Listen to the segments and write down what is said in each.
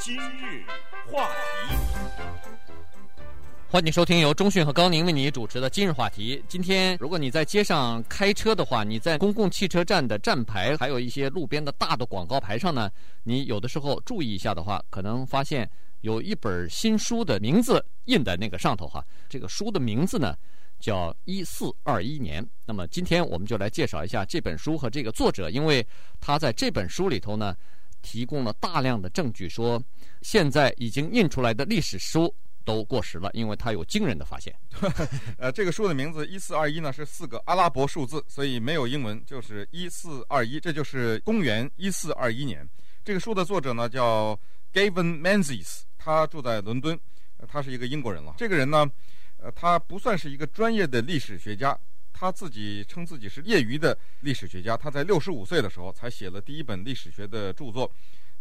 今日话题，欢迎收听由中讯和高宁为你主持的今日话题。今天，如果你在街上开车的话，你在公共汽车站的站牌，还有一些路边的大的广告牌上呢，你有的时候注意一下的话，可能发现有一本新书的名字印在那个上头哈。这个书的名字呢，叫《一四二一年》。那么今天我们就来介绍一下这本书和这个作者，因为他在这本书里头呢。提供了大量的证据，说现在已经印出来的历史书都过时了，因为他有惊人的发现。呃，这个书的名字一四二一呢是四个阿拉伯数字，所以没有英文，就是一四二一，这就是公元一四二一年。这个书的作者呢叫 Gavin Menzies，他住在伦敦，他是一个英国人了。这个人呢，呃，他不算是一个专业的历史学家。他自己称自己是业余的历史学家，他在六十五岁的时候才写了第一本历史学的著作。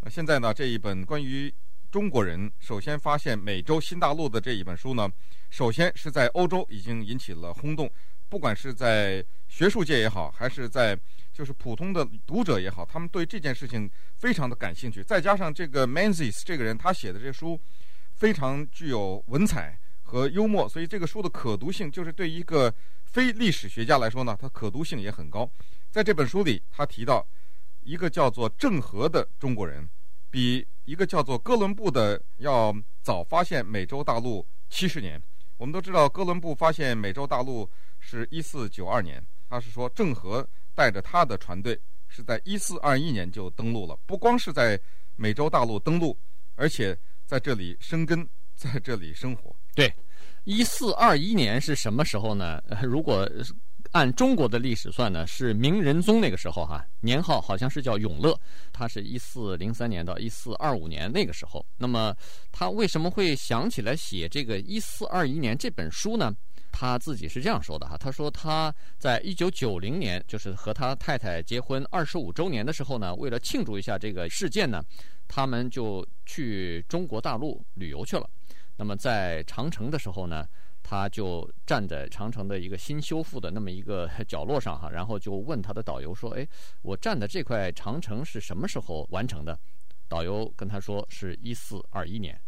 那现在呢，这一本关于中国人首先发现美洲新大陆的这一本书呢，首先是在欧洲已经引起了轰动，不管是在学术界也好，还是在就是普通的读者也好，他们对这件事情非常的感兴趣。再加上这个 Menzies 这个人，他写的这书非常具有文采和幽默，所以这个书的可读性就是对一个。非历史学家来说呢，它可读性也很高。在这本书里，他提到一个叫做郑和的中国人，比一个叫做哥伦布的要早发现美洲大陆七十年。我们都知道，哥伦布发现美洲大陆是一四九二年，他是说郑和带着他的船队是在一四二一年就登陆了。不光是在美洲大陆登陆，而且在这里生根，在这里生活。对。一四二一年是什么时候呢？如果按中国的历史算呢，是明仁宗那个时候哈，年号好像是叫永乐，他是一四零三年到一四二五年那个时候。那么他为什么会想起来写这个一四二一年这本书呢？他自己是这样说的哈，他说他在一九九零年，就是和他太太结婚二十五周年的时候呢，为了庆祝一下这个事件呢，他们就去中国大陆旅游去了。那么在长城的时候呢，他就站在长城的一个新修复的那么一个 角落上哈，然后就问他的导游说：“哎，我站的这块长城是什么时候完成的？”导游跟他说：“是一四二一年。”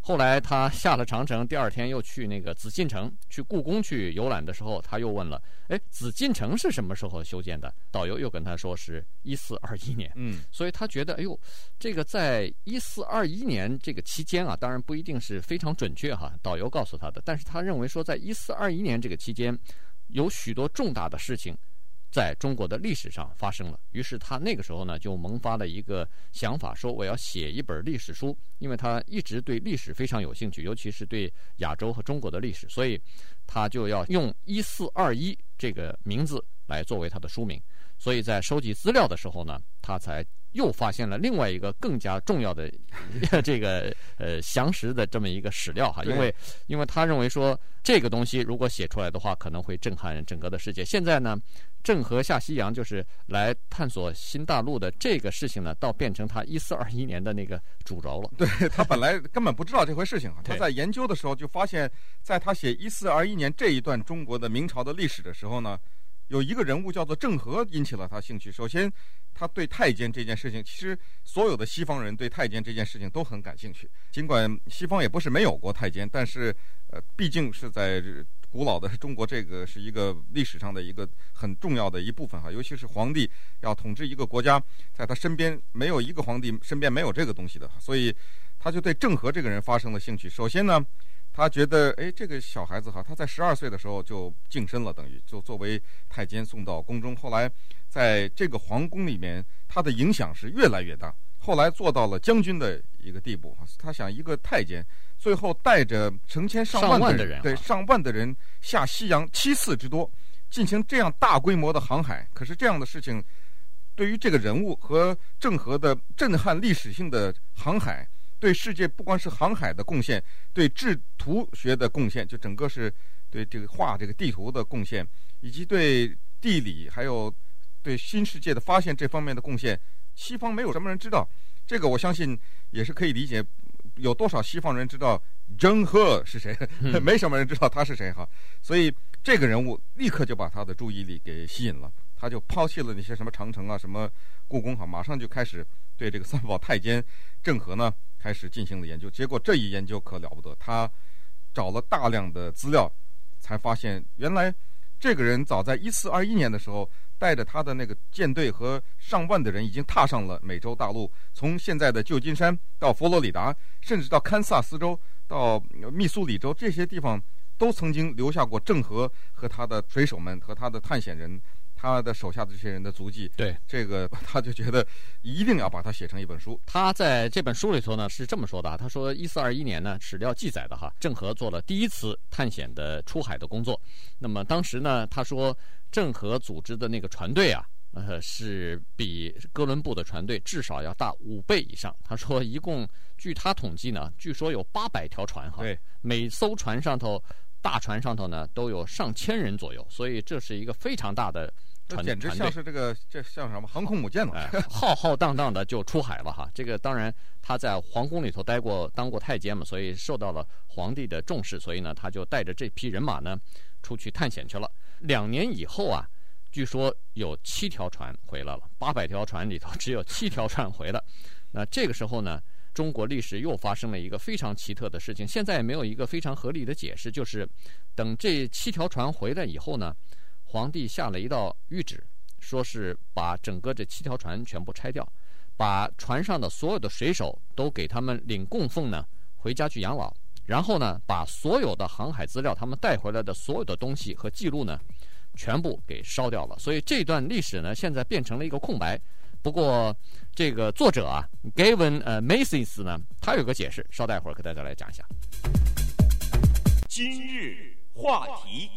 后来他下了长城，第二天又去那个紫禁城，去故宫去游览的时候，他又问了：“哎，紫禁城是什么时候修建的？”导游又跟他说是一四二一年。嗯，所以他觉得，哎呦，这个在一四二一年这个期间啊，当然不一定是非常准确哈。导游告诉他的，但是他认为说，在一四二一年这个期间，有许多重大的事情。在中国的历史上发生了，于是他那个时候呢就萌发了一个想法，说我要写一本历史书，因为他一直对历史非常有兴趣，尤其是对亚洲和中国的历史，所以他就要用“一四二一”这个名字来作为他的书名。所以在收集资料的时候呢，他才又发现了另外一个更加重要的 这个呃详实的这么一个史料哈，因为因为他认为说这个东西如果写出来的话，可能会震撼整个的世界。现在呢。郑和下西洋就是来探索新大陆的这个事情呢，倒变成他一四二一年的那个主轴了。对，他本来根本不知道这回事情啊，他在研究的时候就发现，在他写一四二一年这一段中国的明朝的历史的时候呢，有一个人物叫做郑和引起了他兴趣。首先，他对太监这件事情，其实所有的西方人对太监这件事情都很感兴趣。尽管西方也不是没有过太监，但是呃，毕竟是在。古老的中国，这个是一个历史上的一个很重要的一部分哈，尤其是皇帝要统治一个国家，在他身边没有一个皇帝身边没有这个东西的，所以他就对郑和这个人发生了兴趣。首先呢，他觉得哎，这个小孩子哈，他在十二岁的时候就晋升了，等于就作为太监送到宫中，后来在这个皇宫里面，他的影响是越来越大，后来做到了将军的一个地步。他想一个太监。最后带着成千上万，的人对上万的人下西洋七次之多，进行这样大规模的航海。可是这样的事情，对于这个人物和郑和的震撼历史性的航海，对世界不光是航海的贡献，对制图学的贡献，就整个是对这个画这个地图的贡献，以及对地理还有对新世界的发现这方面的贡献，西方没有什么人知道。这个我相信也是可以理解。有多少西方人知道郑和是谁？没什么人知道他是谁哈。所以这个人物立刻就把他的注意力给吸引了，他就抛弃了那些什么长城啊、什么故宫哈，马上就开始对这个三宝太监郑和呢开始进行了研究。结果这一研究可了不得，他找了大量的资料，才发现原来这个人早在一四二一年的时候，带着他的那个舰队和上万的人，已经踏上了美洲大陆，从现在的旧金山到佛罗里达，甚至到堪萨斯州、到密苏里州这些地方，都曾经留下过郑和和他的水手们和他的探险人。他的手下的这些人的足迹，对这个，他就觉得一定要把它写成一本书。他在这本书里头呢是这么说的：他说，一四二一年呢，史料记载的哈，郑和做了第一次探险的出海的工作。那么当时呢，他说郑和组织的那个船队啊，呃，是比哥伦布的船队至少要大五倍以上。他说，一共据他统计呢，据说有八百条船哈，对，每艘船上头，大船上头呢都有上千人左右，所以这是一个非常大的。船简直像是这个，这像什么航空母舰嘛？哎，浩浩荡荡的就出海了哈。这个当然他在皇宫里头待过，当过太监嘛，所以受到了皇帝的重视，所以呢，他就带着这批人马呢出去探险去了。两年以后啊，据说有七条船回来了，八百条船里头只有七条船回来。那这个时候呢，中国历史又发生了一个非常奇特的事情，现在也没有一个非常合理的解释，就是等这七条船回来以后呢。皇帝下了一道谕旨，说是把整个这七条船全部拆掉，把船上的所有的水手都给他们领供奉呢，回家去养老。然后呢，把所有的航海资料，他们带回来的所有的东西和记录呢，全部给烧掉了。所以这段历史呢，现在变成了一个空白。不过这个作者啊，Gavin 呃 Macy's 呢，他有个解释，稍待会儿给大家来讲一下。今日话题。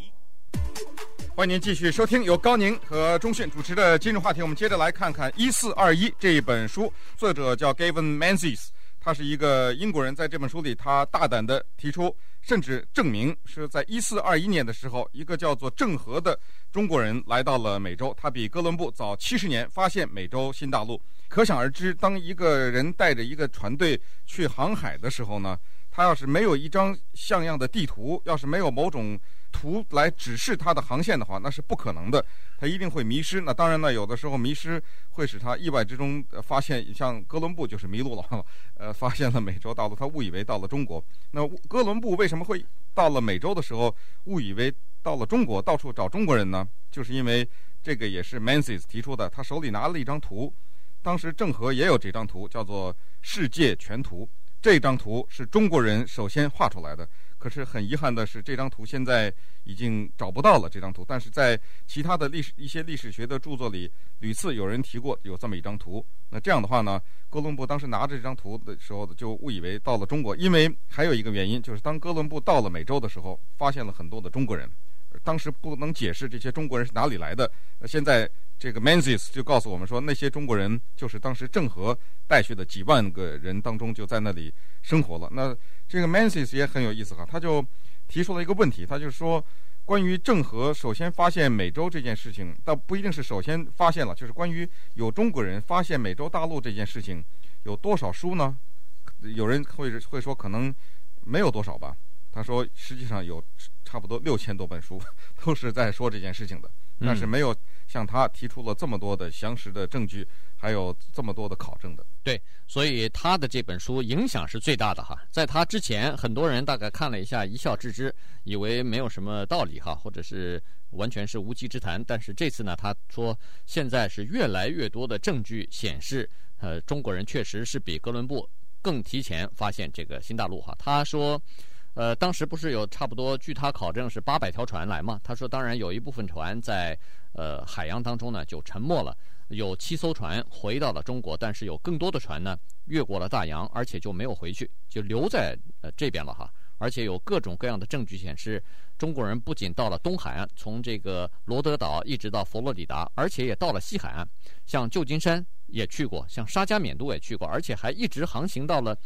欢迎您继续收听由高宁和钟迅主持的今日话题。我们接着来看看《一四二一》这一本书，作者叫 Gavin Macy's 他是一个英国人。在这本书里，他大胆的提出，甚至证明是在一四二一年的时候，一个叫做郑和的中国人来到了美洲。他比哥伦布早七十年发现美洲新大陆。可想而知，当一个人带着一个船队去航海的时候呢，他要是没有一张像样的地图，要是没有某种图来指示他的航线的话，那是不可能的，他一定会迷失。那当然呢，有的时候迷失会使他意外之中发现，像哥伦布就是迷路了，呃，发现了美洲大陆，他误以为到了中国。那哥伦布为什么会到了美洲的时候误以为到了中国，到处找中国人呢？就是因为这个也是 Menzies 提出的，他手里拿了一张图，当时郑和也有这张图，叫做《世界全图》，这张图是中国人首先画出来的。可是很遗憾的是，这张图现在已经找不到了。这张图，但是在其他的历史一些历史学的著作里，屡次有人提过有这么一张图。那这样的话呢，哥伦布当时拿着这张图的时候，就误以为到了中国。因为还有一个原因，就是当哥伦布到了美洲的时候，发现了很多的中国人，当时不能解释这些中国人是哪里来的。那现在这个 Menzies 就告诉我们说，那些中国人就是当时郑和带去的几万个人当中就在那里生活了。那这个 Menzies 也很有意思哈，他就提出了一个问题，他就说，关于郑和首先发现美洲这件事情，倒不一定是首先发现了，就是关于有中国人发现美洲大陆这件事情，有多少书呢？有人会会说可能没有多少吧。他说实际上有差不多六千多本书 都是在说这件事情的，但是没有向他提出了这么多的详实的证据。还有这么多的考证的，对，所以他的这本书影响是最大的哈。在他之前，很多人大概看了一下，一笑置之，以为没有什么道理哈，或者是完全是无稽之谈。但是这次呢，他说现在是越来越多的证据显示，呃，中国人确实是比哥伦布更提前发现这个新大陆哈。他说，呃，当时不是有差不多，据他考证是八百条船来嘛？他说，当然有一部分船在呃海洋当中呢就沉没了。有七艘船回到了中国，但是有更多的船呢越过了大洋，而且就没有回去，就留在呃这边了哈。而且有各种各样的证据显示，中国人不仅到了东海岸，从这个罗德岛一直到佛罗里达，而且也到了西海岸，像旧金山也去过，像沙加缅度也去过，而且还一直航行到了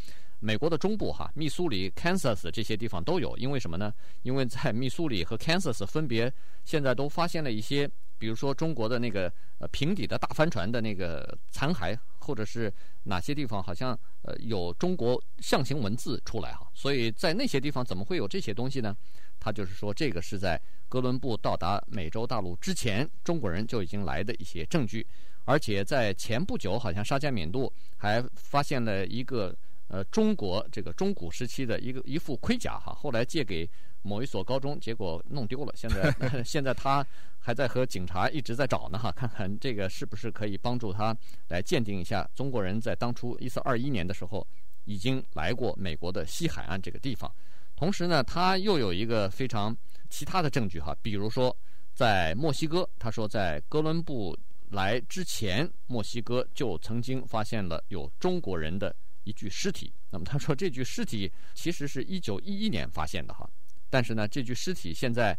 美国的中部哈，密苏里、Kansas 这些地方都有。因为什么呢？因为在密苏里和 Kansas 分别现在都发现了一些。比如说中国的那个呃平底的大帆船的那个残骸，或者是哪些地方好像呃有中国象形文字出来哈，所以在那些地方怎么会有这些东西呢？他就是说这个是在哥伦布到达美洲大陆之前，中国人就已经来的一些证据，而且在前不久，好像沙加缅度还发现了一个呃中国这个中古时期的一个一副盔甲哈，后来借给某一所高中，结果弄丢了，现在 现在他还在和警察一直在找呢哈，看看这个是不是可以帮助他来鉴定一下中国人在当初一四二一年的时候已经来过美国的西海岸这个地方。同时呢，他又有一个非常其他的证据哈，比如说在墨西哥，他说在哥伦布来之前，墨西哥就曾经发现了有中国人的一具尸体。那么他说这具尸体其实是一九一一年发现的哈，但是呢，这具尸体现在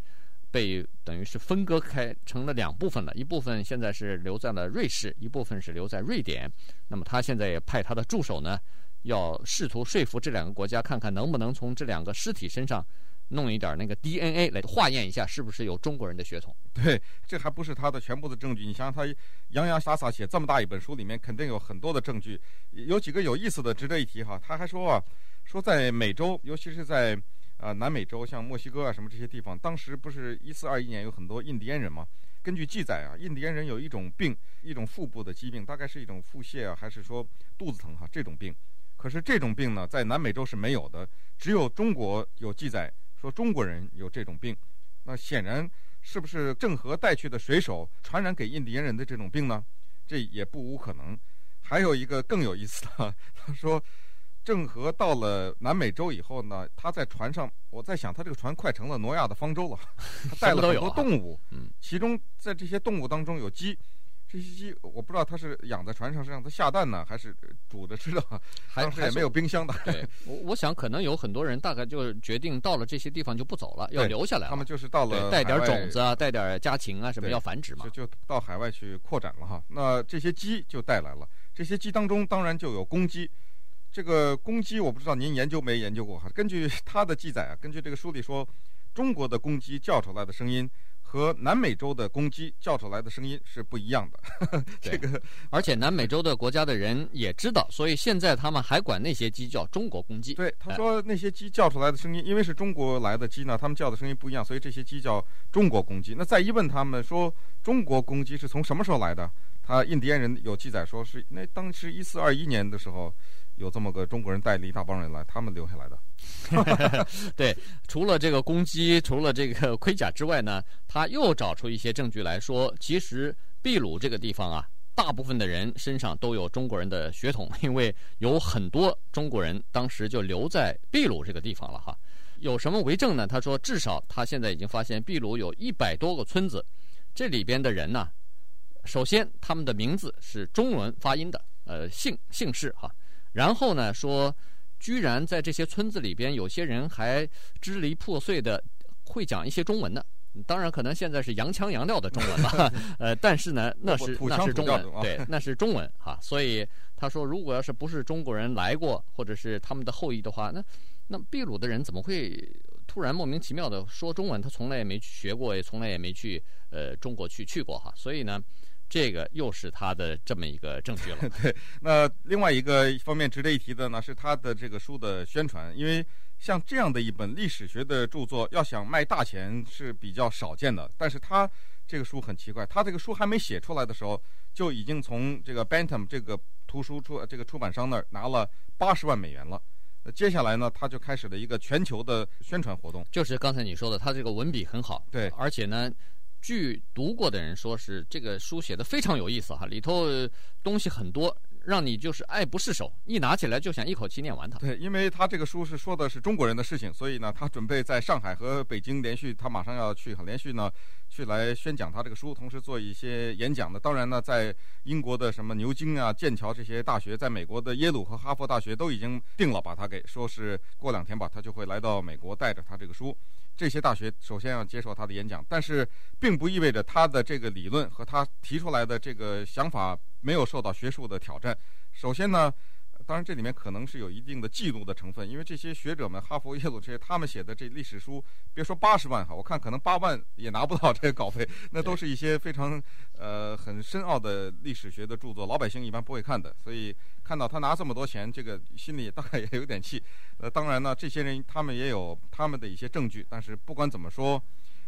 被等于是分割开成了两部分了，一部分现在是留在了瑞士，一部分是留在瑞典。那么他现在也派他的助手呢。要试图说服这两个国家，看看能不能从这两个尸体身上弄一点那个 DNA 来化验一下，是不是有中国人的血统？对，这还不是他的全部的证据。你想想，他洋洋洒洒写这么大一本书，里面肯定有很多的证据。有几个有意思的，值得一提哈。他还说啊，说在美洲，尤其是在啊、南美洲，像墨西哥啊什么这些地方，当时不是一四二一年有很多印第安人吗？根据记载啊，印第安人有一种病，一种腹部的疾病，大概是一种腹泻啊，还是说肚子疼哈、这种病。可是这种病呢，在南美洲是没有的，只有中国有记载说中国人有这种病。那显然是不是郑和带去的水手传染给印第安人的这种病呢？这也不无可能。还有一个更有意思的，他说郑和到了南美洲以后呢，他在船上，我在想他这个船快成了挪亚的方舟了，他带了很多动物，其中在这些动物当中有鸡。这些鸡我不知道它是养在船上是让它下蛋呢，还是煮着吃的？当时也没有冰箱的。对，我我想可能有很多人大概就决定到了这些地方就不走了，要留下来。他们就是到了带点种子啊，带点家禽啊什么要繁殖嘛，就就到海外去扩展了哈。那这些鸡就带来了，这些鸡当中当然就有公鸡。这个公鸡我不知道您研究没研究过哈？根据它的记载啊，根据这个书里说，中国的公鸡叫出来的声音。和南美洲的公鸡叫出来的声音是不一样的，这个而且南美洲的国家的人也知道，所以现在他们还管那些鸡叫中国公鸡。对，他说那些鸡叫出来的声音，因为是中国来的鸡呢，他们叫的声音不一样，所以这些鸡叫中国公鸡。那再一问他们说，中国公鸡是从什么时候来的？他印第安人有记载说是那当时一四二一年的时候，有这么个中国人带了一大帮人来，他们留下来的。对，除了这个公鸡，除了这个 盔甲之外呢，他又找出一些证据来说，其实秘鲁这个地方啊，大部分的人身上都有中国人的血统，因为有很多中国人当时就留在秘鲁这个地方了哈。有什么为证呢？他说，至少他现在已经发现秘鲁有一百多个村子，这里边的人呢，首先他们的名字是中文发音的，呃，姓姓氏哈，然后呢说。居然在这些村子里边，有些人还支离破碎的会讲一些中文呢。当然，可能现在是洋腔洋调的中文吧。呃，但是呢，那是那是中文，对，那是中文哈。所以他说，如果要是不是中国人来过，或者是他们的后裔的话，那那秘鲁的人怎么会突然莫名其妙的说中文？他从来也没学过，也从来也没去呃中国去去过哈。所以呢。这个又是他的这么一个证据了。对，那另外一个方面值得一提的呢，是他的这个书的宣传。因为像这样的一本历史学的著作，要想卖大钱是比较少见的。但是他这个书很奇怪，他这个书还没写出来的时候，就已经从这个 Bantam 这个图书出这个出版商那儿拿了八十万美元了。那接下来呢，他就开始了一个全球的宣传活动。就是刚才你说的，他这个文笔很好，对，而且呢。据读过的人说，是这个书写的非常有意思哈，里头东西很多，让你就是爱不释手，一拿起来就想一口气念完它。对，因为他这个书是说的是中国人的事情，所以呢，他准备在上海和北京连续，他马上要去，连续呢去来宣讲他这个书，同时做一些演讲的。当然呢，在英国的什么牛津啊、剑桥这些大学，在美国的耶鲁和哈佛大学都已经定了，把他给说是过两天吧，他就会来到美国带着他这个书。这些大学首先要接受他的演讲，但是并不意味着他的这个理论和他提出来的这个想法没有受到学术的挑战。首先呢。当然，这里面可能是有一定的嫉妒的成分，因为这些学者们，哈佛、耶鲁这些，他们写的这历史书，别说八十万哈，我看可能八万也拿不到这个稿费，那都是一些非常呃很深奥的历史学的著作，老百姓一般不会看的。所以看到他拿这么多钱，这个心里大概也有点气。呃，当然呢，这些人他们也有他们的一些证据，但是不管怎么说，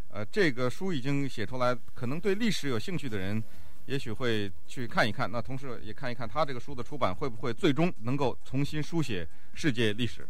呃，这个书已经写出来，可能对历史有兴趣的人。也许会去看一看那同时也看一看他这个书的出版会不会最终能够重新书写世界历史。